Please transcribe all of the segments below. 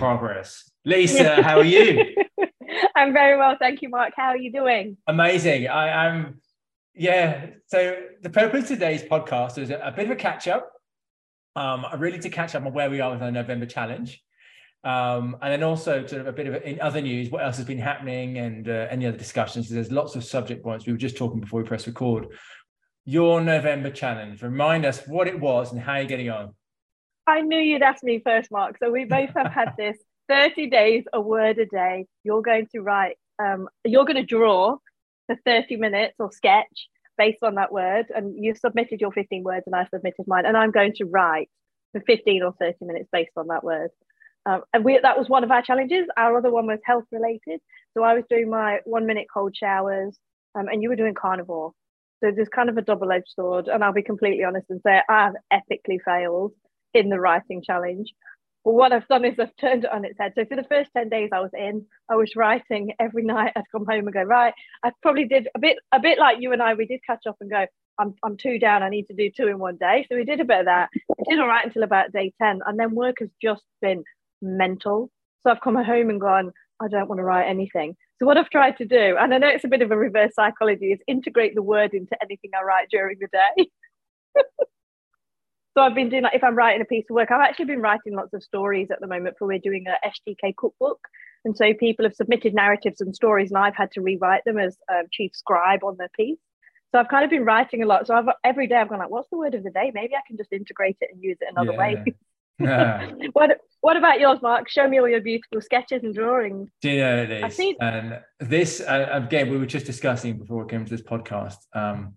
progress. Lisa, how are you? I'm very well, thank you, Mark. How are you doing? Amazing. I am, yeah. So the purpose of today's podcast is a, a bit of a catch up. Um, really to catch up on where we are with our November challenge. Um, and then also sort of a bit of in other news, what else has been happening and uh, any other discussions. There's lots of subject points. We were just talking before we press record. Your November challenge. Remind us what it was and how you're getting on. I knew you'd ask me first, Mark. So we both have had this 30 days, a word a day. You're going to write, um, you're going to draw for 30 minutes or sketch based on that word. And you submitted your 15 words and I submitted mine. And I'm going to write for 15 or 30 minutes based on that word. Um, and we, that was one of our challenges. Our other one was health related. So I was doing my one minute cold showers um, and you were doing carnivore. So there's kind of a double edged sword. And I'll be completely honest and say I have epically failed in the writing challenge. But what I've done is I've turned it on its head. So for the first 10 days I was in, I was writing every night. I'd come home and go, right, I probably did a bit a bit like you and I, we did catch up and go, I'm, I'm two down, I need to do two in one day. So we did a bit of that. I did all right until about day 10. And then work has just been mental. So I've come home and gone, I don't want to write anything. So what I've tried to do, and I know it's a bit of a reverse psychology, is integrate the word into anything I write during the day. so I've been doing like if I'm writing a piece of work, I've actually been writing lots of stories at the moment for we're doing a SGK cookbook. And so people have submitted narratives and stories, and I've had to rewrite them as um, chief scribe on the piece. So I've kind of been writing a lot. So I've every day I've gone like, what's the word of the day? Maybe I can just integrate it and use it another yeah. way. what What about yours, Mark? Show me all your beautiful sketches and drawings. Do you know it is? Seen- and this uh, again, we were just discussing before we came to this podcast. Um,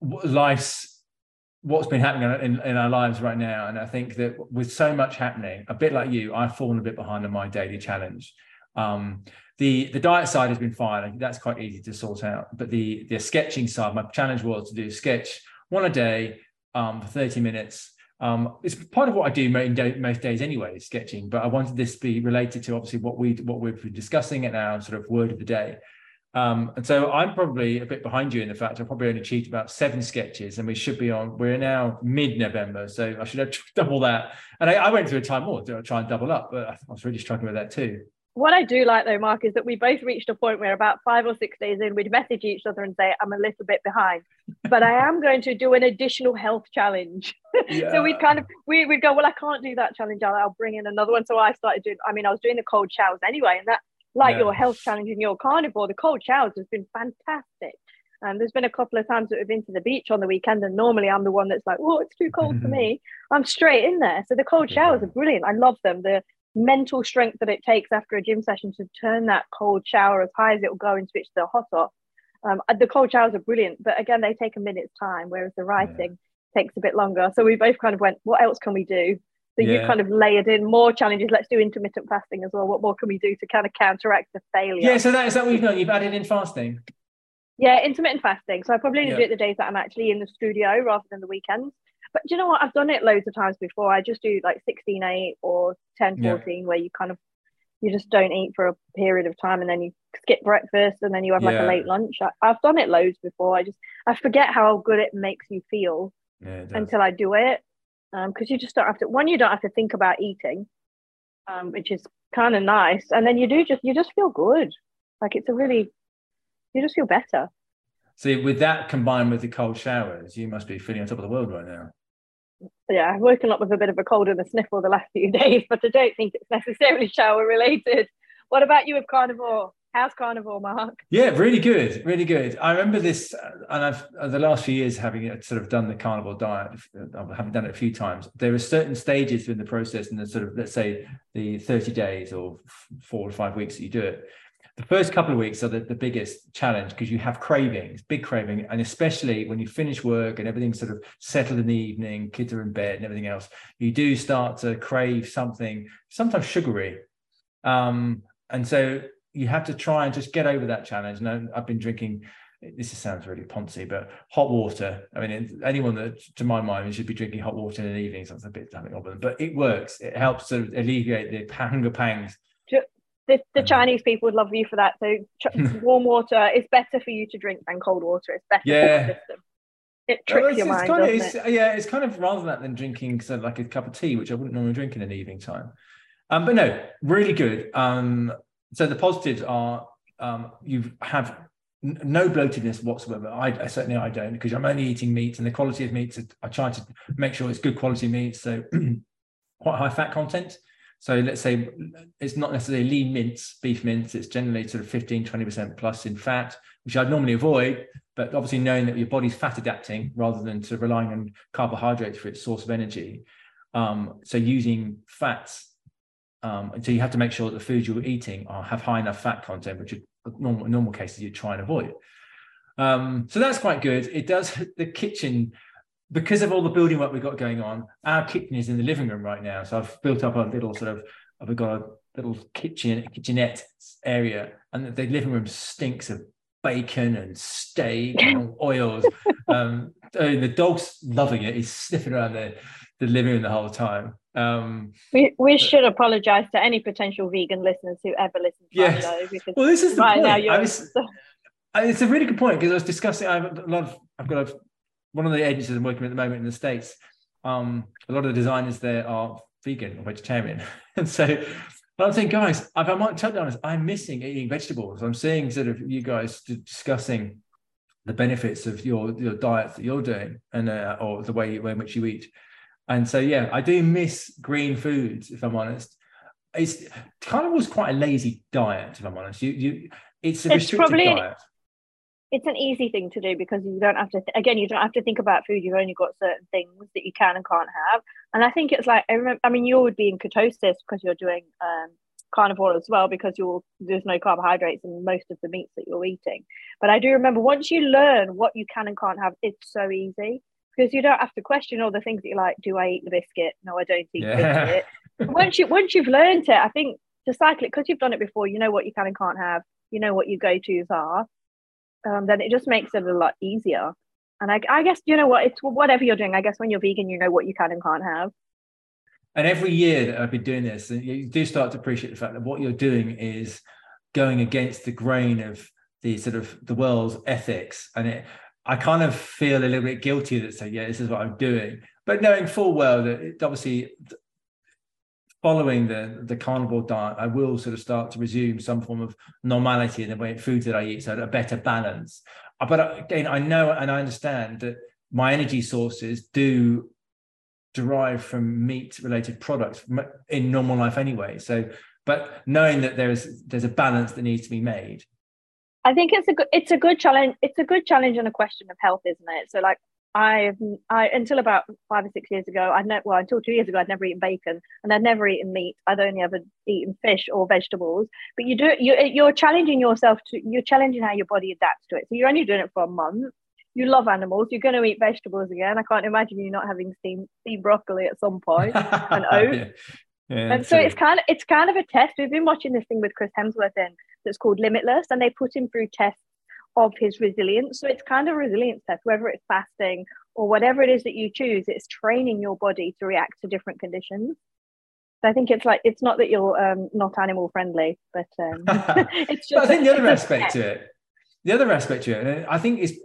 life's what's been happening in, in our lives right now, and I think that with so much happening, a bit like you, I've fallen a bit behind on my daily challenge. Um, the the diet side has been fine. That's quite easy to sort out. But the the sketching side, my challenge was to do sketch one a day um, for 30 minutes um, it's part of what I do most days anyway, sketching. But I wanted this to be related to obviously what we what we've been discussing and our sort of word of the day. Um, and so I'm probably a bit behind you in the fact I probably only achieved about seven sketches, and we should be on. We're now mid-November, so I should have double that. And I, I went through a time more to try and double up, but I was really struggling with that too what I do like though, Mark, is that we both reached a point where about five or six days in, we'd message each other and say, I'm a little bit behind, but I am going to do an additional health challenge. Yeah. so we'd kind of, we, would go, well, I can't do that challenge. I'll, I'll, bring in another one. So I started doing, I mean, I was doing the cold showers anyway. And that, like yeah. your health challenge and your carnivore, the cold showers has been fantastic. And there's been a couple of times that we've been to the beach on the weekend, and normally I'm the one that's like, "Oh, it's too cold for me." I'm straight in there. So the cold showers are brilliant. I love them. The mental strength that it takes after a gym session to turn that cold shower as high as it will go and switch to the hot off. Um, uh, the cold showers are brilliant, but again, they take a minute's time, whereas the writing yeah. takes a bit longer. So we both kind of went, what else can we do? So yeah. you kind of layered in more challenges. Let's do intermittent fasting as well. What more can we do to kind of counteract the failure? Yeah, so that is that what you've done? You've added in fasting. Yeah, intermittent fasting. So I probably yeah. do it the days that I'm actually in the studio rather than the weekends. But do you know what? I've done it loads of times before. I just do like 16 8 or 10 14, yeah. where you kind of you just don't eat for a period of time and then you skip breakfast and then you have like a late lunch. I, have done it loads before. I just I forget how good it makes you feel yeah, until I do it. Um, because you just don't have to one, you don't have to think about eating, um, which is kind of nice. And then you do just you just feel good. Like it's a really you just feel better. See, with that combined with the cold showers, you must be feeling on top of the world right now yeah, I've woken up with a bit of a cold and a sniffle the last few days, but I don't think it's necessarily shower related. What about you with carnivore? How's carnivore, Mark? Yeah, really good, really good. I remember this, uh, and I've uh, the last few years having uh, sort of done the carnivore diet. I haven't done it a few times. There are certain stages in the process, in the sort of let's say the thirty days or four or five weeks that you do it, the first couple of weeks are the, the biggest challenge because you have cravings, big craving, and especially when you finish work and everything's sort of settled in the evening, kids are in bed and everything else, you do start to crave something, sometimes sugary. Um, and so you have to try and just get over that challenge. And I've been drinking this sounds really poncy, but hot water. I mean, anyone that, to my mind, should be drinking hot water in the evening. Sounds a bit something of them, but it works. It helps to alleviate the hunger pangs the, the Chinese people would love you for that. So warm water is better for you to drink than cold water. It's better yeah. for the system. It tricks well, your mind. Kind of, it? Yeah, it's kind of rather that than drinking so like a cup of tea, which I wouldn't normally drink in an evening time. Um, but no, really good. Um, so the positives are um, you have no bloatedness whatsoever. I, certainly I don't because I'm only eating meat and the quality of meats. I try to make sure it's good quality meat, so quite high fat content. So let's say it's not necessarily lean mince, beef mince. It's generally sort of 15, 20% plus in fat, which I'd normally avoid. But obviously knowing that your body's fat adapting rather than to relying on carbohydrates for its source of energy. Um, so using fats um, so you have to make sure that the foods you're eating are, have high enough fat content, which are normal normal cases you try and avoid. Um, so that's quite good. It does the kitchen because of all the building work we've got going on. Our kitchen is in the living room right now, so I've built up a little sort of I've got a little kitchen kitchenette area, and the living room stinks of bacon and steak and oils. Um, the dog's loving it. He's sniffing around the, the living room the whole time. Um, we we should apologize to any potential vegan listeners who ever listen to yes. our show because well, this is right now you're. Was, it's a really good point because I was discussing. I have a lot of. I've got a, one of the agencies I'm working with at the moment in the states. Um, a lot of the designers there are vegan or vegetarian, and so. But I'm saying, guys, if I'm totally honest, I'm missing eating vegetables. I'm seeing sort of you guys discussing the benefits of your your diet that you're doing and uh, or the way in which you eat and so, yeah, I do miss green foods, if I'm honest. It's kind of was quite a lazy diet, if I'm honest. You, you, it's a it's restricted diet. It's an easy thing to do because you don't have to. Th- again, you don't have to think about food. You've only got certain things that you can and can't have. And I think it's like I remember. I mean, you would be in ketosis because you're doing um, carnivore as well because you're there's no carbohydrates in most of the meats that you're eating. But I do remember once you learn what you can and can't have, it's so easy because you don't have to question all the things that you like. Do I eat the biscuit? No, I don't eat yeah. biscuit. once you once you've learned it, I think to cycle it because you've done it before. You know what you can and can't have. You know what your go tos are. Um, then it just makes it a lot easier. And I, I guess you know what it's whatever you're doing. I guess when you're vegan, you know what you can and can't have. And every year that I've been doing this, you do start to appreciate the fact that what you're doing is going against the grain of the sort of the world's ethics and it I kind of feel a little bit guilty that say, yeah, this is what I'm doing. But knowing full well that it obviously following the the carnivore diet, I will sort of start to resume some form of normality in the way foods that I eat, so a better balance. Uh, but again, I know and I understand that my energy sources do derive from meat related products in normal life anyway. So, but knowing that there's there's a balance that needs to be made I think it's a good it's a good challenge. It's a good challenge and a question of health, isn't it? So like I've I until about five or six years ago, I'd never well until two years ago, I'd never eaten bacon and I'd never eaten meat. I'd only ever eaten fish or vegetables. But you do you you're challenging yourself to you're challenging how your body adapts to it. So you're only doing it for a month. You love animals. You're going to eat vegetables again. I can't imagine you not having steamed, steamed broccoli at some point and oats. yeah. And so true. it's kind of it's kind of a test. We've been watching this thing with Chris Hemsworth in that's called Limitless, and they put him through tests of his resilience. So it's kind of a resilience test, whether it's fasting or whatever it is that you choose, it's training your body to react to different conditions. So I think it's like it's not that you're um, not animal friendly, but um, it's just. I think the other aspect to it, the other aspect to it, I think is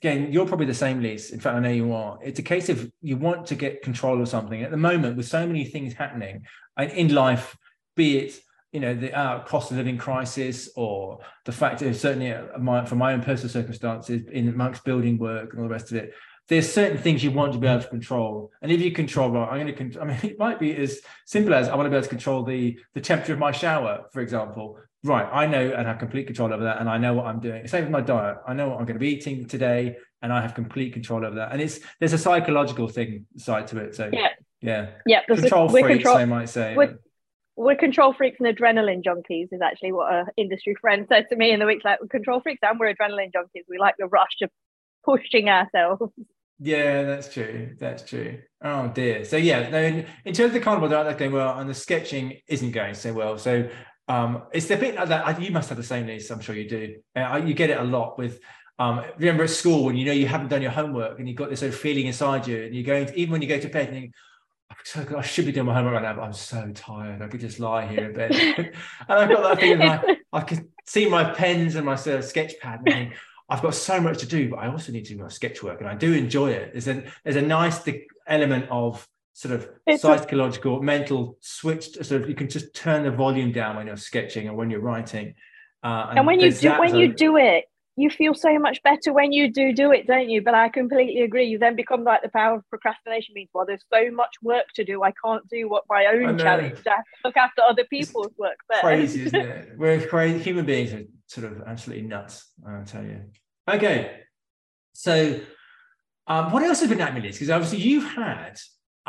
again, you're probably the same, Lise. In fact, I know you are. It's a case of you want to get control of something. At the moment, with so many things happening in life, be it you know the uh, cost of living crisis or the fact that certainly uh, my, from my own personal circumstances in amongst building work and all the rest of it there's certain things you want to be able to control and if you control well i'm going to i mean it might be as simple as i want to be able to control the the temperature of my shower for example right i know and have complete control over that and i know what i'm doing. Same with my diet. I know what i'm going to be eating today and i have complete control over that. And it's there's a psychological thing side to it so yeah. yeah. Yeah control freaks control, they might say. we're control freaks and adrenaline junkies is actually what a industry friend said to me in the week like control freaks and we're adrenaline junkies. We like the rush of pushing ourselves. Yeah that's true. That's true. Oh dear. So yeah in, in terms of the carnivore they're going well and the sketching isn't going so well. So um it's the bit that you must have the same needs i'm sure you do uh, you get it a lot with um, remember at school when you know you haven't done your homework and you've got this sort of feeling inside you and you're going to, even when you go to bed and you so I should be doing my homework right now, but I'm so tired. I could just lie here in bed. and I've got that feeling like I can see my pens and my sort of sketch pad and I've got so much to do, but I also need to do my sketch work and I do enjoy it. There's a there's a nice element of sort of it's psychological, a- mental switch. Sort of, you can just turn the volume down when you're sketching and when you're writing. Uh, and, and, when you do when you do it, you feel so much better when you do do it, don't you? But I completely agree. You then become like the power of procrastination means, well, there's so much work to do. I can't do what my own challenge. I have to look after other people's it's work. First. Crazy, isn't it? We're crazy. Human beings are sort of absolutely nuts. I'll tell you. Okay, so um, what else has been happening? Because obviously you've had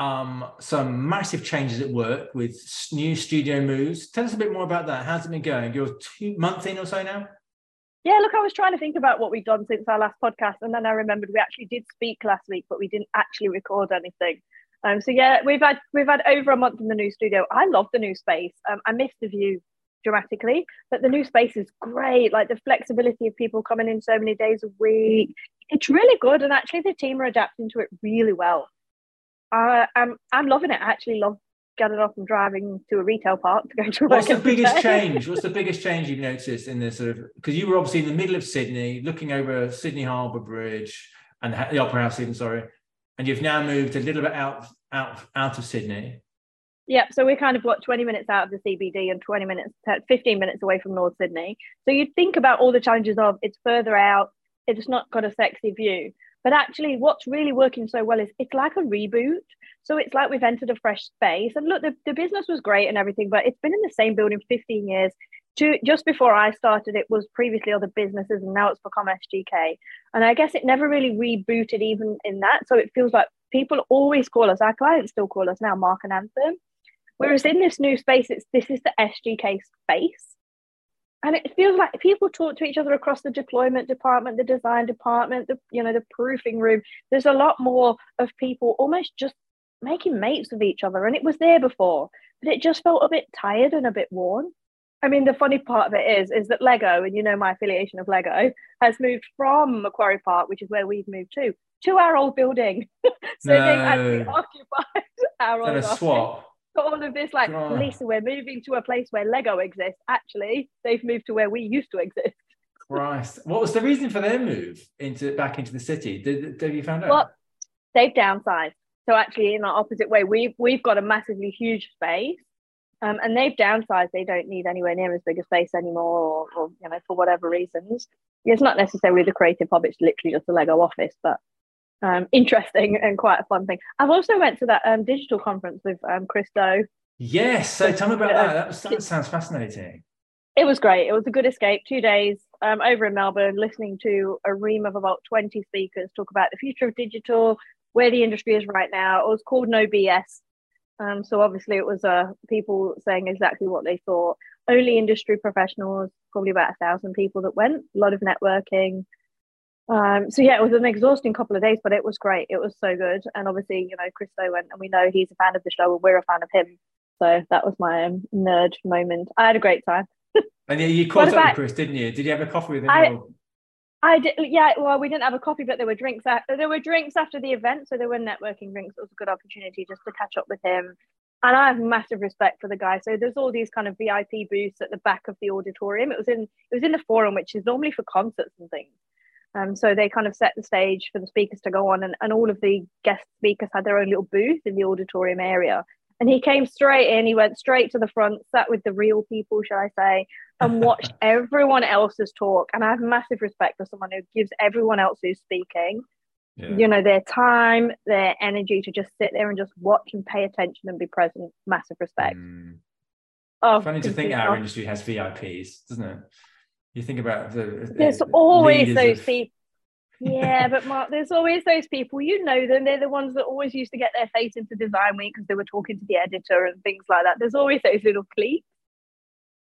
um, some massive changes at work with new studio moves. Tell us a bit more about that. How's it been going? You're two months in or so now. Yeah, look, I was trying to think about what we've done since our last podcast, and then I remembered we actually did speak last week, but we didn't actually record anything. Um, so yeah, we've had we've had over a month in the new studio. I love the new space. Um, I miss the view dramatically, but the new space is great. Like the flexibility of people coming in so many days a week, it's really good. And actually, the team are adapting to it really well. Uh, I'm I'm loving it. I actually love getting off and driving to a retail park to go to work. What's the biggest day. change? What's the biggest change you've noticed in this sort of because you were obviously in the middle of Sydney, looking over Sydney Harbour Bridge and the Opera House, even sorry, and you've now moved a little bit out out out of Sydney. Yeah, so we're kind of what 20 minutes out of the CBD and 20 minutes, 15 minutes away from North Sydney. So you'd think about all the challenges of it's further out, it's not got a sexy view. But actually, what's really working so well is it's like a reboot. So it's like we've entered a fresh space. And look, the, the business was great and everything, but it's been in the same building 15 years. To, just before I started, it was previously other businesses, and now it's become SGK. And I guess it never really rebooted even in that. So it feels like people always call us, our clients still call us now Mark and Anthem. Whereas in this new space, it's this is the SGK space and it feels like people talk to each other across the deployment department the design department the you know the proofing room. There's a lot more of people almost just making mates with each other and it was there before but it just felt a bit tired and a bit worn. I mean the funny part of it is is that lego and you know my affiliation of lego has moved from macquarie park which is where we've moved to to our old building. So no. they've actually occupied our old swap all of this like oh. lisa we're moving to a place where lego exists actually they've moved to where we used to exist Christ. What was the reason for their move into back into the city? Did, did you found out? Well, they've downsized. So actually, in the opposite way, we've we've got a massively huge space, um, and they've downsized. They don't need anywhere near as big a space anymore, or, or you know, for whatever reasons. It's not necessarily the creative hub; it's literally just a Lego office, but um, interesting and quite a fun thing. I've also went to that um, digital conference with um, Chris Do. Yes, so tell me about that. That, was, that sounds fascinating. It was great. It was a good escape. Two days um, over in Melbourne, listening to a ream of about 20 speakers talk about the future of digital, where the industry is right now. It was called No BS. Um, so obviously it was uh, people saying exactly what they thought. Only industry professionals, probably about a thousand people that went. A lot of networking, um, so yeah, it was an exhausting couple of days, but it was great. It was so good. And obviously, you know, Chris Do went and we know he's a fan of the show and we're a fan of him. So that was my um, nerd moment. I had a great time. and yeah, you caught up about, with Chris, didn't you? Did you have a coffee with him? I, I did, yeah. Well, we didn't have a coffee, but there were drinks. After, there were drinks after the event, so there were networking drinks. It was a good opportunity just to catch up with him. And I have massive respect for the guy. So there's all these kind of VIP booths at the back of the auditorium. It was in it was in the forum, which is normally for concerts and things. Um, so they kind of set the stage for the speakers to go on, and, and all of the guest speakers had their own little booth in the auditorium area. And he came straight in, he went straight to the front, sat with the real people, shall I say, and watched everyone else's talk. And I have massive respect for someone who gives everyone else who's speaking, yeah. you know, their time, their energy to just sit there and just watch and pay attention and be present. Massive respect. Mm. Oh, Funny to think our industry has VIPs, doesn't it? You think about the there's always those of... people. Yeah, but Mark, there's always those people. You know them. They're the ones that always used to get their face into Design Week because they were talking to the editor and things like that. There's always those little cliques.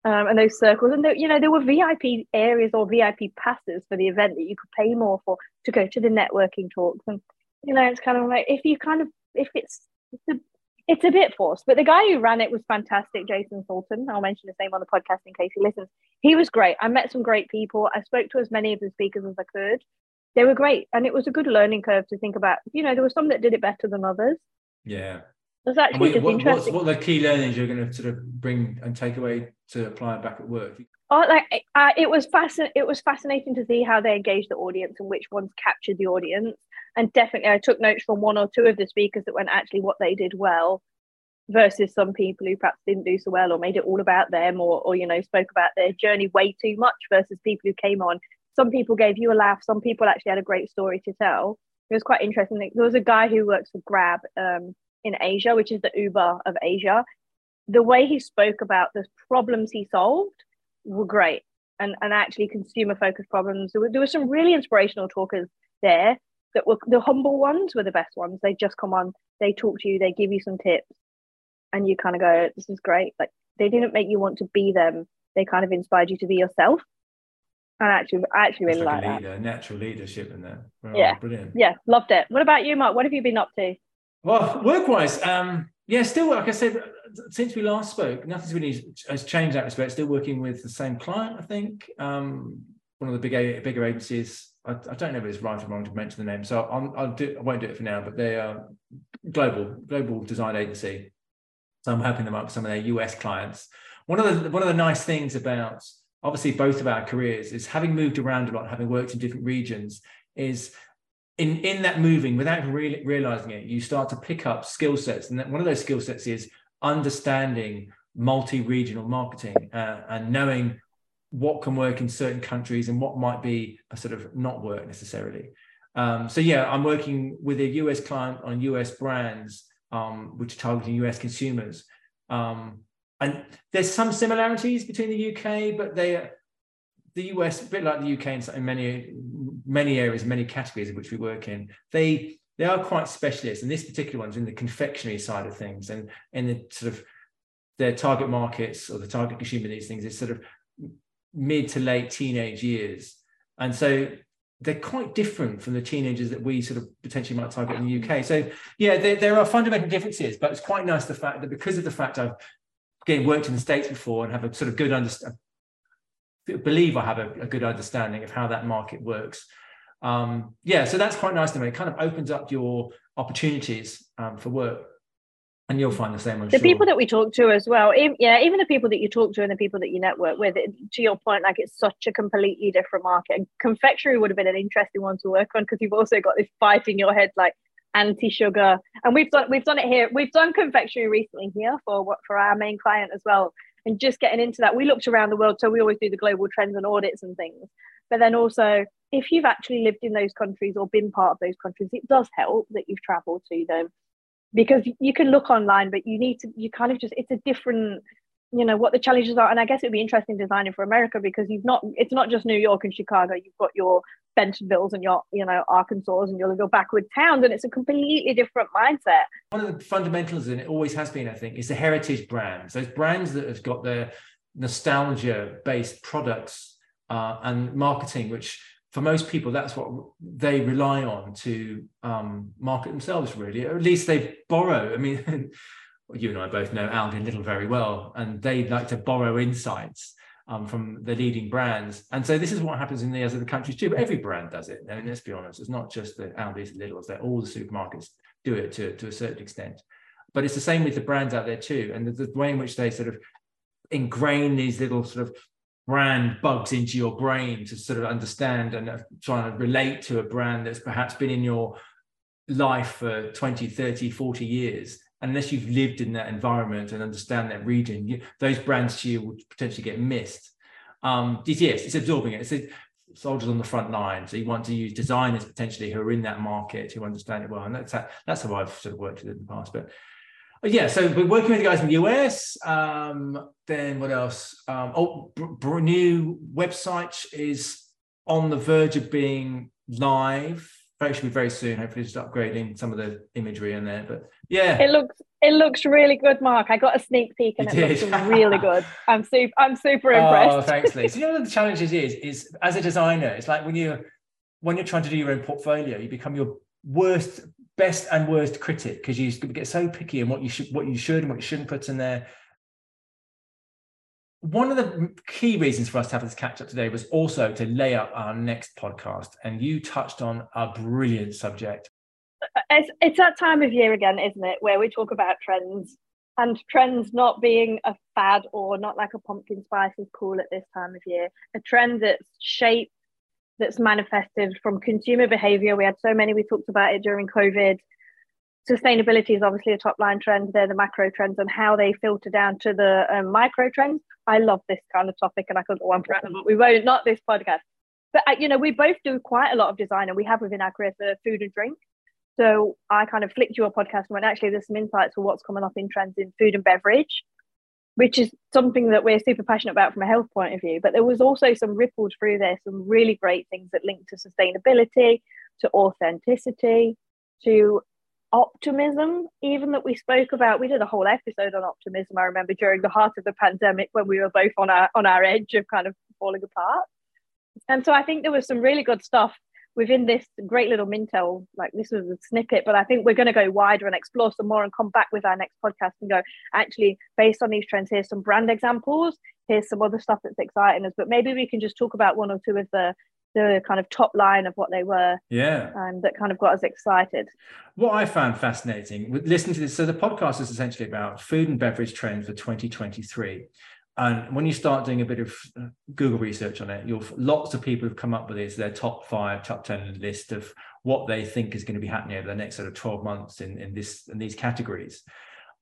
Um, and those circles. And you know, there were VIP areas or VIP passes for the event that you could pay more for to go to the networking talks. And you know, it's kind of like if you kind of if it's, it's a bit forced, but the guy who ran it was fantastic, Jason Sultan. I'll mention his name on the podcast in case he listens. He was great. I met some great people. I spoke to as many of the speakers as I could. They were great, and it was a good learning curve to think about. You know, there were some that did it better than others. Yeah, it was actually what, interesting. what are the key learnings you're going to sort of bring and take away to apply back at work? Oh, like uh, it was fascinating. It was fascinating to see how they engaged the audience and which ones captured the audience. And definitely, I took notes from one or two of the speakers that went actually what they did well, versus some people who perhaps didn't do so well or made it all about them or, or you know spoke about their journey way too much versus people who came on. Some people gave you a laugh. Some people actually had a great story to tell. It was quite interesting. There was a guy who works for Grab um, in Asia, which is the Uber of Asia. The way he spoke about the problems he solved were great and, and actually consumer focused problems. There were, there were some really inspirational talkers there that were the humble ones were the best ones. They just come on, they talk to you, they give you some tips, and you kind of go, This is great. Like they didn't make you want to be them, they kind of inspired you to be yourself. And actually, I actually really like, like leader, that. Natural leadership in there. yeah, brilliant. Yeah, loved it. What about you, Mark? What have you been up to? Well, work-wise, um, yeah, still like I said, since we last spoke, nothing's really has changed that respect. Still working with the same client, I think. Um, one of the big bigger agencies. I, I, don't know if it's right or wrong to mention the name, so I'll, I'll do. I won't do it for now. But they are global global design agency. So I'm helping them up with some of their US clients. One of the one of the nice things about obviously both of our careers is having moved around a lot, having worked in different regions, is in in that moving without really realizing it you start to pick up skill sets and one of those skill sets is understanding multi-regional marketing uh, and knowing what can work in certain countries and what might be a sort of not work necessarily um, so yeah i'm working with a us client on us brands um, which are targeting us consumers um, and there's some similarities between the uk but they the US, a bit like the UK in many many areas, many categories of which we work in, they they are quite specialist. And this particular one's in the confectionery side of things, and in the sort of their target markets or the target consumer these things is sort of mid to late teenage years, and so they're quite different from the teenagers that we sort of potentially might target in the UK. So yeah, there, there are fundamental differences, but it's quite nice the fact that because of the fact I've again worked in the states before and have a sort of good understanding believe I have a, a good understanding of how that market works. Um, yeah, so that's quite nice to me. It kind of opens up your opportunities um, for work. And you'll find the same. I'm the sure. people that we talk to as well, even, yeah, even the people that you talk to and the people that you network with. It, to your point, like it's such a completely different market. And confectionery would have been an interesting one to work on because you've also got this fight in your head, like anti-sugar. And we've done we've done it here. We've done confectionery recently here for what for our main client as well and just getting into that we looked around the world so we always do the global trends and audits and things but then also if you've actually lived in those countries or been part of those countries it does help that you've traveled to them because you can look online but you need to you kind of just it's a different you know what the challenges are. And i guess it would be interesting designing for america because you've not it's not just new york and chicago. You've got your bentonvilles and your you know arkansas and your little backward towns and it's a completely different mindset. One of the fundamentals and it always has been i think is the heritage brands. Those brands that have got their nostalgia based products uh, and marketing which for most people that's what they rely on to um, market themselves really or at least they borrow i mean you and I both know Aldi and Lidl very well, and they like to borrow insights um, from the leading brands. And so this is what happens in the other countries too. But every brand does it. I mean, let's be honest, it's not just the Aldi's and Lidl's, they're all the supermarkets do it to, to a certain extent. But it's the same with the brands out there too. And the, the way in which they sort of ingrain these little sort of brand bugs into your brain to sort of understand and uh, try and relate to a brand that's perhaps been in your life for 20 30 40 years unless you've lived in that environment and understand that region, you, those brands to you will potentially get missed. Um, yes, it's absorbing it. It's a, soldiers on the front line. So you want to use designers potentially who are in that market who understand it well, and that's how, that's how I've sort of worked with it in the past. But yeah, so we're working with the guys in the US. Um, then what else? Um, oh, new website is on the verge of being live Hopefully, very soon. Hopefully, just upgrading some of the imagery in there. But yeah, it looks it looks really good, Mark. I got a sneak peek and it looks really good. I'm super I'm super oh, impressed. Oh, thanks, Lee. So you know what the challenges is is as a designer, it's like when you when you're trying to do your own portfolio, you become your worst, best and worst critic because you get so picky in what you should what you should and what you shouldn't put in there one of the key reasons for us to have this catch up today was also to lay up our next podcast. And you touched on a brilliant subject. It's, it's that time of year again, isn't it, where we talk about trends. and trends not being a fad or not like a pumpkin spice is cool at this time of year. A trend that's shaped, that's manifested from consumer behavior. We had so many, we talked about it during COVID. Sustainability is obviously a top line trend. They're the macro trends and how they filter down to the um, micro trends. I love this kind of topic and I could go on forever, but we won't, not this podcast. But, uh, you know, we both do quite a lot of design and we have within our career for food and drink. So I kind of flicked your podcast and went, actually, there's some insights for what's coming up in trends in food and beverage, which is something that we're super passionate about from a health point of view. But there was also some rippled through there, some really great things that link to sustainability, to authenticity, to optimism, even that we spoke about. We did a whole episode on optimism, I remember, during the heart of the pandemic when we were both on our on our edge of kind of falling apart. And so I think there was some really good stuff within this great little Mintel, like this was a snippet, but I think we're going to go wider and explore some more and come back with our next podcast and go, actually, based on these trends, here's some brand examples, here's some other stuff that's exciting us. But maybe we can just talk about one or two of the the kind of top line of what they were. Yeah. And that kind of got us excited. What I found fascinating, listening to this, so the podcast is essentially about food and beverage trends for 2023. And when you start doing a bit of uh, Google research on it, you'll lots of people have come up with this their top five, top ten list of what they think is going to be happening over the next sort of 12 months in, in this in these categories.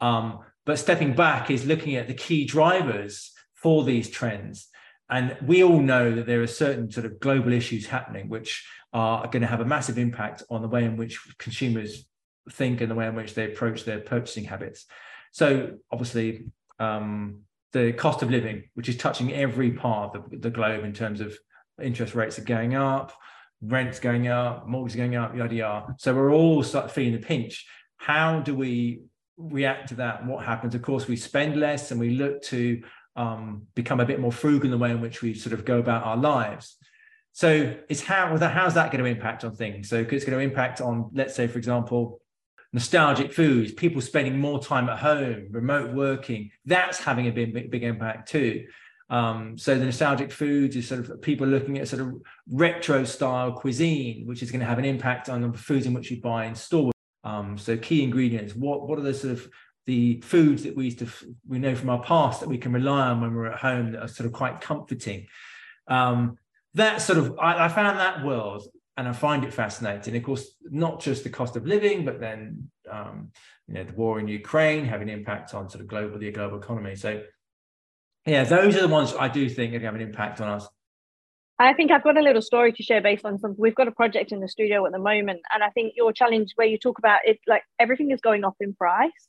Um, but stepping back is looking at the key drivers for these trends. And we all know that there are certain sort of global issues happening which are going to have a massive impact on the way in which consumers think and the way in which they approach their purchasing habits. So obviously, um, the cost of living, which is touching every part of the, the globe in terms of interest rates are going up, rents going up, mortgages going up, yada yada. So we're all start feeling the pinch. How do we react to that? What happens? Of course, we spend less and we look to um, become a bit more frugal in the way in which we sort of go about our lives. So it's how how's that going to impact on things? So it's going to impact on, let's say, for example, nostalgic foods, people spending more time at home, remote working, that's having a big, big, impact too. Um, so the nostalgic foods is sort of people looking at sort of retro style cuisine, which is going to have an impact on the foods in which you buy in stores. Um, so key ingredients, what what are the sort of the foods that we used to we know from our past that we can rely on when we're at home that are sort of quite comforting. Um, that sort of I, I found that world and I find it fascinating. Of course, not just the cost of living, but then um, you know the war in Ukraine having an impact on sort of global the global economy. So yeah, those are the ones I do think are going to have an impact on us. I think I've got a little story to share based on some. We've got a project in the studio at the moment, and I think your challenge where you talk about it, like everything is going up in price,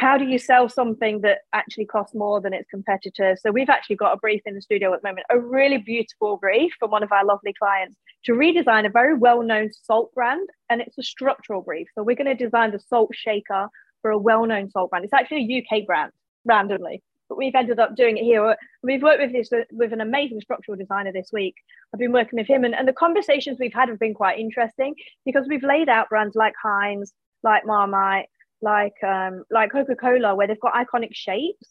how do you sell something that actually costs more than its competitors? So we've actually got a brief in the studio at the moment, a really beautiful brief from one of our lovely clients to redesign a very well-known salt brand, and it's a structural brief. So we're going to design the salt shaker for a well-known salt brand. It's actually a UK brand, randomly, but we've ended up doing it here. We've worked with this with an amazing structural designer this week. I've been working with him, and, and the conversations we've had have been quite interesting because we've laid out brands like Heinz, like Marmite, like um, like Coca Cola, where they've got iconic shapes.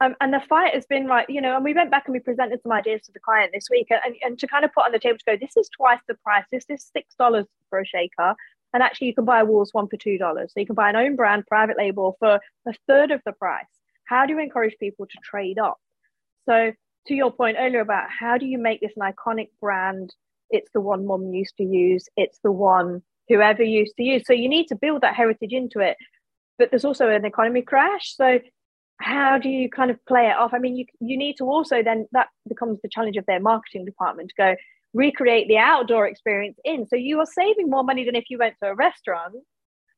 Um, and the fight has been like, you know, and we went back and we presented some ideas to the client this week, and, and to kind of put on the table to go, this is twice the price. This is six dollars for a shaker, and actually you can buy a Walls one for two dollars. So you can buy an own brand private label for a third of the price. How do you encourage people to trade up? So to your point earlier about how do you make this an iconic brand? It's the one mom used to use. It's the one whoever used to use. So you need to build that heritage into it but there's also an economy crash. So how do you kind of play it off? I mean, you you need to also then that becomes the challenge of their marketing department to go recreate the outdoor experience in. So you are saving more money than if you went to a restaurant.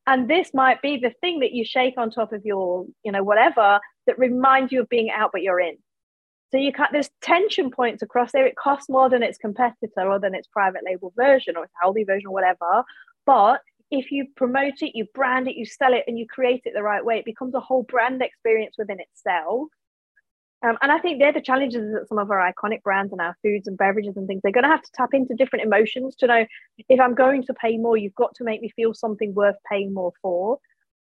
And this might be the thing that you shake on top of your, you know, whatever that reminds you of being out, but you're in. So you can't, there's tension points across there. It costs more than its competitor or than its private label version or its healthy version or whatever. But if you promote it, you brand it, you sell it, and you create it the right way, it becomes a whole brand experience within itself. Um, and I think they're the challenges that some of our iconic brands and our foods and beverages and things, they're going to have to tap into different emotions to know if I'm going to pay more, you've got to make me feel something worth paying more for.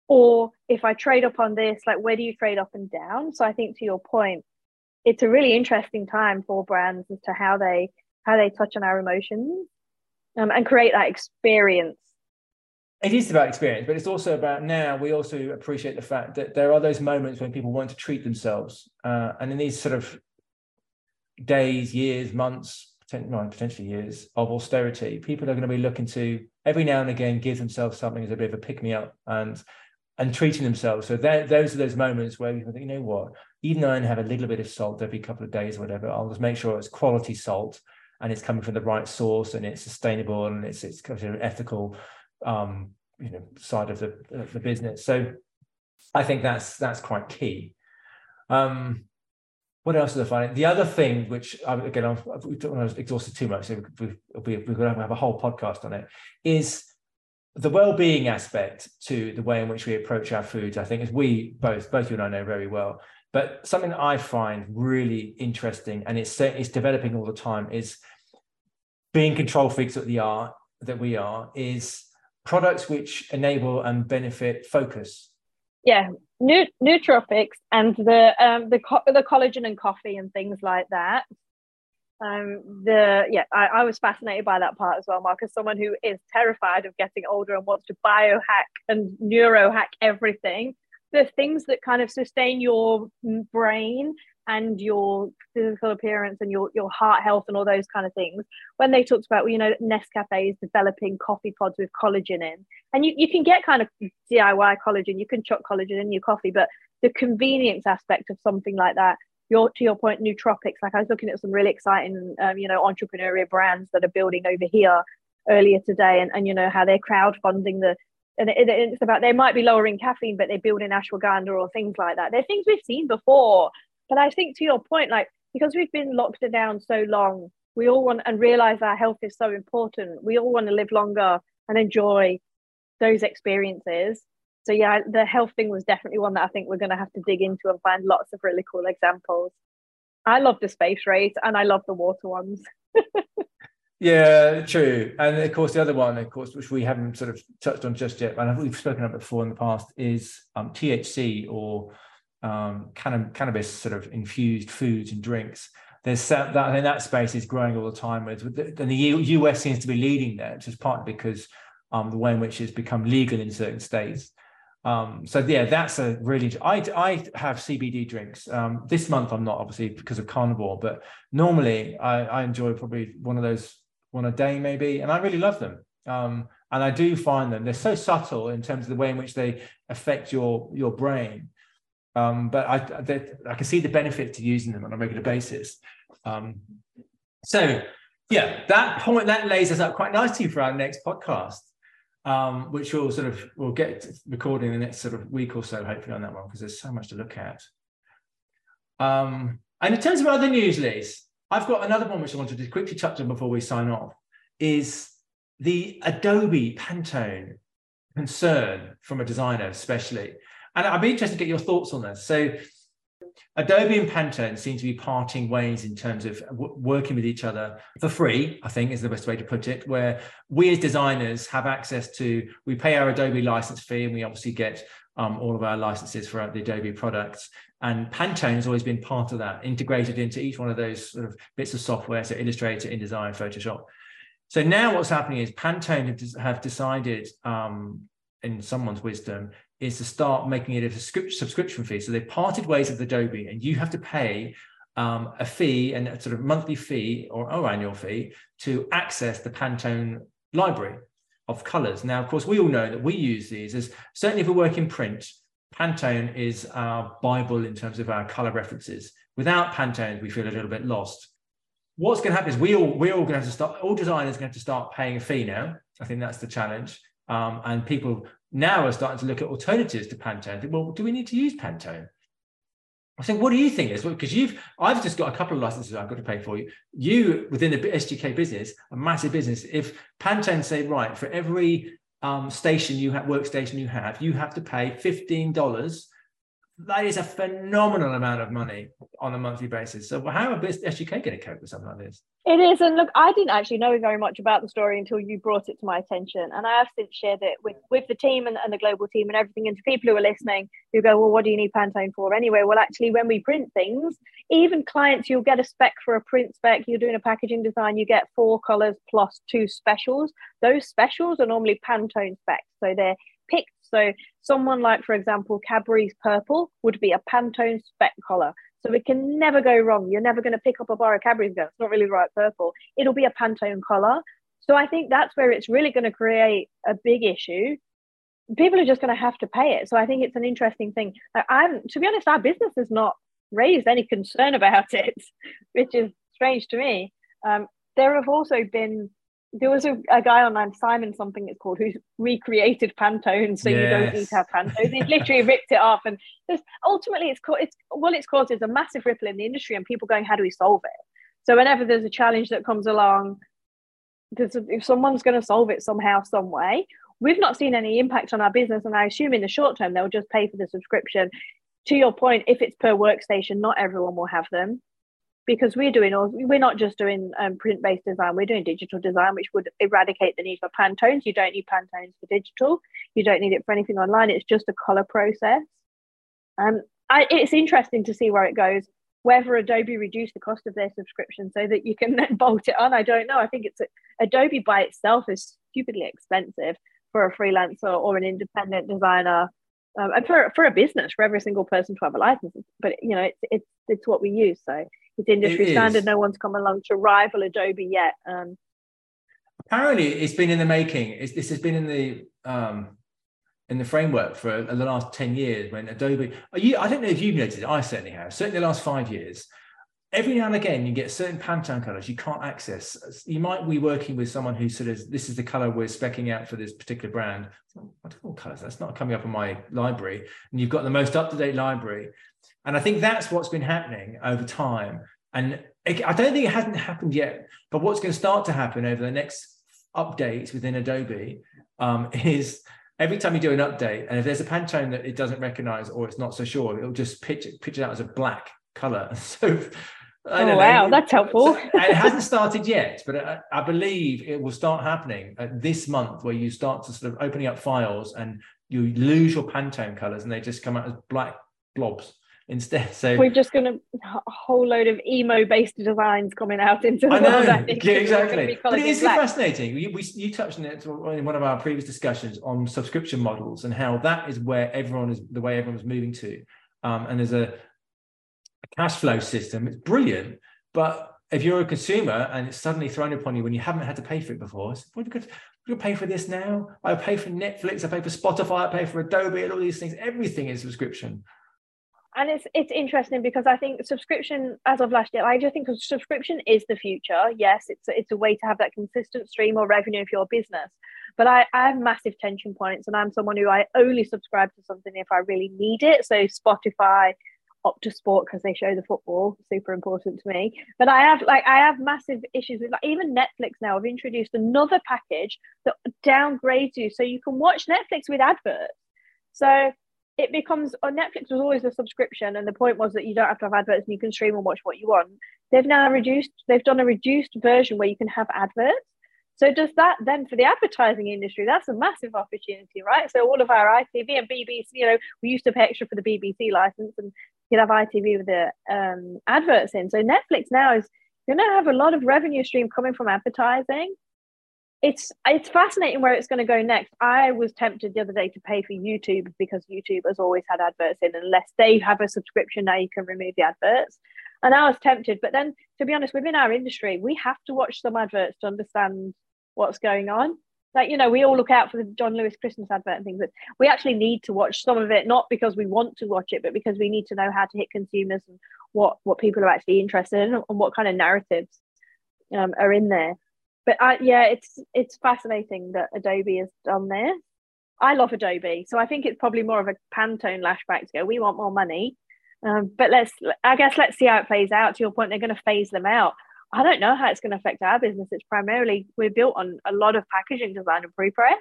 Or if I trade up on this, like where do you trade up and down? So I think to your point, it's a really interesting time for brands as to how they how they touch on our emotions um, and create that experience it is about experience, but it's also about now we also appreciate the fact that there are those moments when people want to treat themselves. Uh, and in these sort of days, years, months, potentially years of austerity, people are going to be looking to every now and again give themselves something as a bit of a pick me up and and treating themselves. So those are those moments where you think, you know what, even though I have a little bit of salt every couple of days or whatever, I'll just make sure it's quality salt and it's coming from the right source and it's sustainable and it's it's kind of ethical um, you know side of the of the business. So I think that's that's quite key. Um, what else is I finding? The other thing, which again, I've, we don't want to exhaust it too much, so we, we, we're going to have a whole podcast on it, is the well-being aspect to the way in which we approach our foods. I think, as we both, both you and I know very well, but something that I find really interesting, and it's it's developing all the time, is being control freaks that we are, that we are, is products which enable and benefit focus. Yeah, New, nootropics and the um, the co- the collagen and coffee and things like that. Um, the yeah, I, I was fascinated by that part as well, Mark. As someone who is terrified of getting older and wants to biohack and neurohack everything, the things that kind of sustain your brain and your physical appearance and your, your heart health and all those kind of things. When they talked about, well, you know, Nescafe is developing coffee pods with collagen in, and you, you can get kind of DIY collagen, you can chuck collagen in your coffee, but the convenience aspect of something like that, your to your point, nootropics. Like I was looking at some really exciting, um, you know, entrepreneurial brands that are building over here earlier today, and, and you know how they're crowdfunding the and it, it's about they might be lowering caffeine, but they're building ashwagandha or things like that. They're things we've seen before. But I think to your point, like because we've been locked down so long, we all want and realize our health is so important. We all want to live longer and enjoy those experiences. So yeah, the health thing was definitely one that I think we're going to have to dig into and find lots of really cool examples. I love the space race and I love the water ones. Yeah, true. And of course, the other one, of course, which we haven't sort of touched on just yet, and we've spoken about before in the past, is um, THC or um, cannabis sort of infused foods and drinks. There's that, I that space is growing all the time. With, and the US seems to be leading there, just partly because um, the way in which it's become legal in certain states. Um, so yeah, that's a really. I I have CBD drinks. Um, this month I'm not obviously because of carnivore, but normally I, I enjoy probably one of those one a day maybe, and I really love them. Um, and I do find them they're so subtle in terms of the way in which they affect your your brain. Um, but I I can see the benefit to using them on a regular basis. Um, so yeah, that point that lays us up quite nicely for our next podcast, um, which we'll sort of we'll get recording the next sort of week or so, hopefully on that one because there's so much to look at. Um, and in terms of other news, Liz, I've got another one which I wanted to quickly touch on before we sign off is the Adobe Pantone concern from a designer, especially. And I'd be interested to get your thoughts on this. So, Adobe and Pantone seem to be parting ways in terms of w- working with each other for free, I think is the best way to put it, where we as designers have access to, we pay our Adobe license fee and we obviously get um, all of our licenses for the Adobe products. And Pantone has always been part of that, integrated into each one of those sort of bits of software, so Illustrator, InDesign, Photoshop. So now what's happening is Pantone have, decided, um, in someone's wisdom, is to start making it a subscription fee. So they've parted ways with Adobe, and you have to pay um, a fee and a sort of monthly fee or, or annual fee to access the Pantone library of colors. Now, of course, we all know that we use these as certainly if we work in print, Pantone is our Bible in terms of our color references. Without Pantone, we feel a little bit lost. What's going to happen is we all we're all going to have to start. All designers are going to have to start paying a fee now. I think that's the challenge. Um, and people now are starting to look at alternatives to Pantone. Think, well, do we need to use Pantone? I think, what do you think is because you've I've just got a couple of licenses I've got to pay for you. You within the SGK business, a massive business. If Pantone say right for every um, station you have workstation you have, you have to pay fifteen dollars that is a phenomenal amount of money on a monthly basis. So how a are SGK going to cope with something like this? It is, and look, I didn't actually know very much about the story until you brought it to my attention, and I have since shared it with with the team and, and the global team and everything, and to people who are listening who go, well, what do you need Pantone for anyway? Well, actually, when we print things, even clients, you'll get a spec for a print spec. You're doing a packaging design, you get four colors plus two specials. Those specials are normally Pantone specs, so they're picked. So someone like, for example, Cadbury's purple would be a Pantone spec color. So it can never go wrong. You're never going to pick up a bar of Cadbury's and go, it's not really right purple. It'll be a Pantone color. So I think that's where it's really going to create a big issue. People are just going to have to pay it. So I think it's an interesting thing. I'm, to be honest, our business has not raised any concern about it, which is strange to me. Um, there have also been there was a, a, guy online, Simon something it's called, who's recreated Pantone, so yes. you don't need to have Pantone. He's literally ripped it off, and ultimately it's co- it's what it's caused is a massive ripple in the industry, and people going, how do we solve it? So whenever there's a challenge that comes along, if someone's going to solve it somehow, some way, we've not seen any impact on our business, and I assume in the short term they'll just pay for the subscription. To your point, if it's per workstation, not everyone will have them because we're doing all we're not just doing um, print-based design we're doing digital design which would eradicate the need for pantones. You don't need pantones for digital. You don't need it for anything online. It's just a color process. Um, I, it's interesting to see where it goes whether adobe reduce the cost of their subscription so that you can then bolt it on. I don't know. I think it's adobe by itself is stupidly expensive for a freelancer or an independent designer um, and for, for a business for every single person to have a license. But you know it's it's it's what we use so it's industry it standard. No one's come along to rival Adobe yet. Um, Apparently, it's been in the making. It's, this has been in the um, in the framework for the last ten years. When Adobe, you, I don't know if you've noticed it. I certainly have. Certainly, the last five years. Every now and again, you get certain Pantone colors you can't access. You might be working with someone who sort of this is the color we're specking out for this particular brand. I don't know what colors that's not coming up in my library. And you've got the most up to date library, and I think that's what's been happening over time. And I don't think it hasn't happened yet, but what's going to start to happen over the next updates within Adobe um, is every time you do an update, and if there's a Pantone that it doesn't recognize or it's not so sure, it'll just pitch it, pitch it out as a black color. So oh, wow, that's helpful. It hasn't started yet, but I, I, believe it will start happening this month where you start to sort of opening up files and you lose your Pantone colors and they just come out as black blobs instead. So we're just going to a whole load of emo based designs coming out into the I know. world. yeah, exactly. But it is fascinating. We, we, you touched on it in one of our previous discussions on subscription models and how that is where everyone is the way everyone's moving to. Um, and there's a, a cash flow system. It's brilliant, but if you're a consumer and it's suddenly thrown upon you when you haven't had to pay for it before, it's, what could you pay for this now? I pay for Netflix, I pay for Spotify, I pay for Adobe, and all these things. Everything is subscription and it's it's interesting because I think subscription, as of last year, I just think subscription is the future. Yes, it's it's a way to have that consistent stream or revenue for your business. But I, I have massive tension points, and I'm someone who I only subscribe to something if I really need it. So Spotify, Opta Sport because they show the football, super important to me. But I have like I have massive issues with like even Netflix now I've introduced another package that downgrades you so you can watch Netflix with adverts. So it becomes on oh, Netflix was always a subscription, and the point was that you don't have to have adverts and you can stream and watch what you want. They've now reduced, they've done a reduced version where you can have adverts. So does that then for the advertising industry? That's a massive opportunity, right? So all of our ITV and BBC, you know, we used to pay extra for the BBC license, and you'd have ITV with the um, adverts in. So Netflix now is going to have a lot of revenue stream coming from advertising it's it's fascinating where it's going to go next. I was tempted the other day to pay for YouTube because YouTube has always had adverts in. Unless they have a subscription now, you can remove the adverts. And I was tempted, but then to be honest, within our industry, we have to watch some adverts to understand what's going on. Like you know, we all look out for the John Lewis Christmas advert and things, but we actually need to watch some of it not because we want to watch it, but because we need to know how to hit consumers and what what people are actually interested in and what kind of narratives um, are in there but I, yeah, it's it's fascinating that Adobe has done this. I love Adobe, so I think it's probably more of a Pantone lashback to go. We want more money, um, but let's I guess let's see how it plays out. To your point, they're going to phase them out. I don't know how it's going to affect our business. It's primarily we're built on a lot of packaging design and pre-press.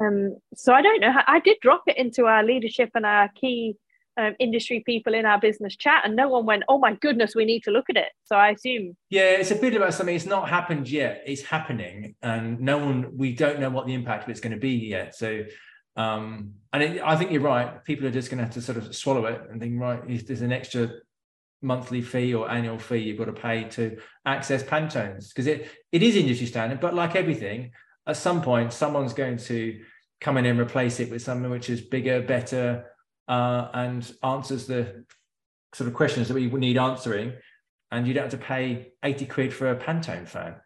Um, so I don't know. How, I did drop it into our leadership and our key um, industry people in our business chat, and no one went, "Oh my goodness, we need to look at it." So I assume. Yeah, it's a bit about something. It's not happened yet. It's happening, and no one. We don't know what the impact of it's going to be yet. So, um, and it, I think you're right. People are just going to have to sort of swallow it and think, right, there's an extra monthly fee or annual fee you've got to pay to access Pantones because it it is industry standard. But like everything, at some point, someone's going to come in and replace it with something which is bigger, better uh, and answers the sort of questions that we need answering. And you don't have to pay 80 quid for a Pantone fan,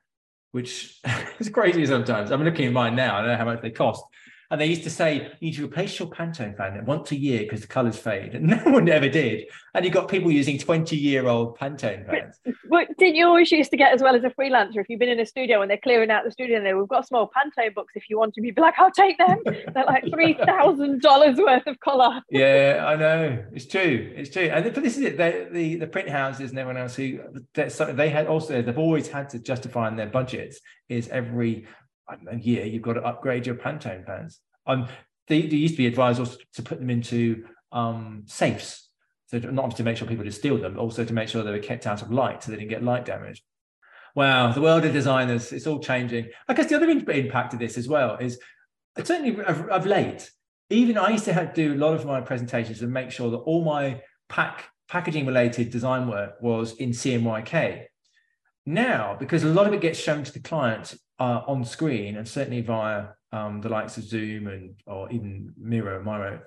which is crazy sometimes. I'm looking at mine now. I don't know how much they cost. And they used to say, you need to replace your Pantone fan once a year because the colours fade. And no one ever did. And you've got people using 20 year old Pantone fans. But, didn't you always used to get, as well as a freelancer, if you've been in a studio and they're clearing out the studio and they we've got small Pantone books if you want to, you'd be like, I'll take them. They're like $3,000 worth of colour. Yeah, I know. It's true. It's true. And but this is it. They, the, the print houses and everyone else who, they had also, they've always had to justify in their budgets is every a year you've got to upgrade your Pantone fans. Um, they, they used to be advised also to put them into um, safes, so not just to make sure people just steal them, but also to make sure they were kept out of light so they didn't get light damage. Wow, the world of designers, it's all changing. I guess the other impact of this as well is certainly of, of late, even I used to have to do a lot of my presentations and make sure that all my pack packaging related design work was in CMYK. Now, because a lot of it gets shown to the client uh, on screen and certainly via um, the likes of Zoom and or even Miro, Miro,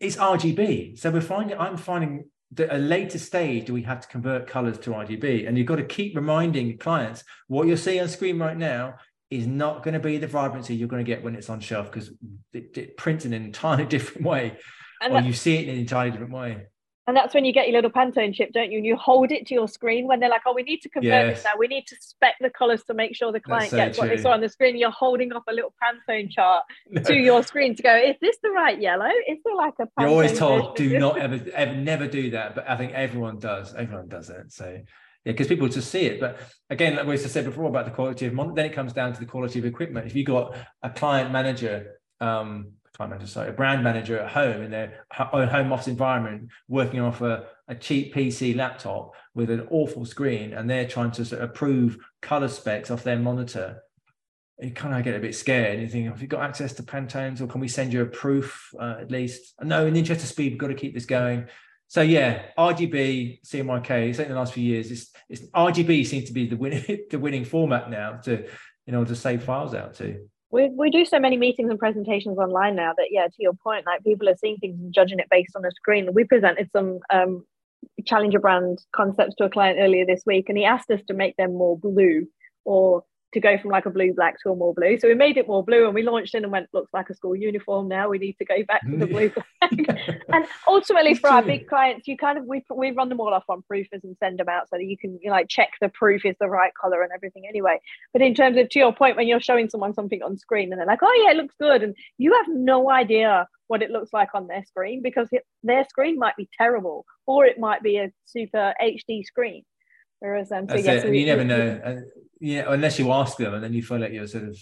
it's RGB. So we're finding, I'm finding that a later stage do we have to convert colors to RGB, and you've got to keep reminding clients what you're seeing on screen right now is not going to be the vibrancy you're going to get when it's on shelf because it, it prints in an entirely different way, and or you see it in an entirely different way. And that's when you get your little Pantone chip, don't you? And you hold it to your screen when they're like, oh, we need to convert yes. this now. We need to spec the colors to make sure the client so gets true. what they saw on the screen. You're holding up a little Pantone chart no. to your screen to go, is this the right yellow? Is there like a Pantone You're always told, do not ever, ever, never do that. But I think everyone does. Everyone does it. So, yeah, because people just see it. But again, like we said before about the quality of, then it comes down to the quality of equipment. If you've got a client manager, um, client manager, sorry, a brand manager at home in their own home office environment, working off a, a cheap PC laptop with an awful screen, and they're trying to sort of approve color specs off their monitor. You kind of get a bit scared. You think, have you got access to Pantones, or can we send you a proof uh, at least? No, in the interest of speed, we've got to keep this going. So yeah, RGB, CMYK. It's Certainly the last few years, it's, it's RGB seems to be the winning the winning format now to in order to save files out to we, we do so many meetings and presentations online now that yeah to your point like people are seeing things and judging it based on a screen. We presented some um, challenger brand concepts to a client earlier this week and he asked us to make them more blue or to go from like a blue black to a more blue. So we made it more blue and we launched in and went, looks like a school uniform now. We need to go back to the blue black. and ultimately for our big clients, you kind of we we run them all off on proofers and send them out so that you can you know, like check the proof is the right color and everything anyway. But in terms of to your point, when you're showing someone something on screen and they're like, oh yeah, it looks good, and you have no idea what it looks like on their screen because it, their screen might be terrible or it might be a super HD screen. So, yeah, so you never know yeah, unless you ask them, and then you feel like you're sort of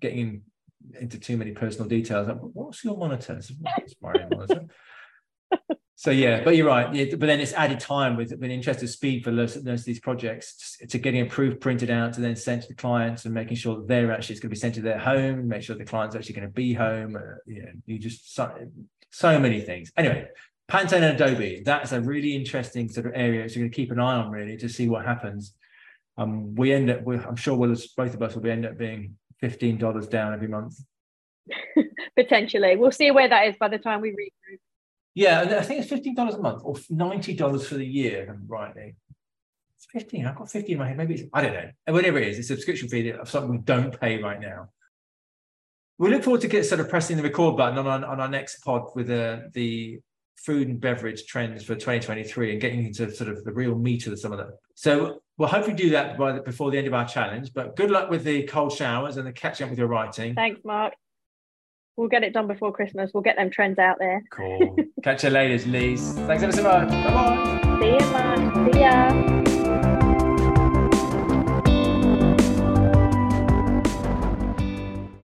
getting into too many personal details. Like, What's your monitor? monitor? so yeah, but you're right. Yeah, but then it's added time with an interest of speed for most of these projects to, to getting a proof printed out to then sent to the clients and making sure that they're actually it's going to be sent to their home, make sure the client's actually going to be home. Uh, you know, you just so, so many things. Anyway, Pantone and Adobe. That's a really interesting sort of area. So you're going to keep an eye on really to see what happens um, we end up, I'm sure we'll, both of us will be end up being $15 down every month. Potentially. We'll see where that is by the time we through. Yeah, I think it's $15 a month or $90 for the year, rightly. It's 15. I've got 50 in my head. Maybe it's, I don't know. Whatever it is, it's a subscription fee of something we don't pay right now. We look forward to get sort of pressing the record button on our, on our next pod with uh, the food and beverage trends for 2023 and getting into sort of the real meat of some of them. So we'll hopefully do that by the, before the end of our challenge. But good luck with the cold showers and the catching up with your writing. Thanks, Mark. We'll get it done before Christmas. We'll get them trends out there. Cool. Catch you later, Lise. Thanks ever so much. Bye bye. See you, Mark. See ya.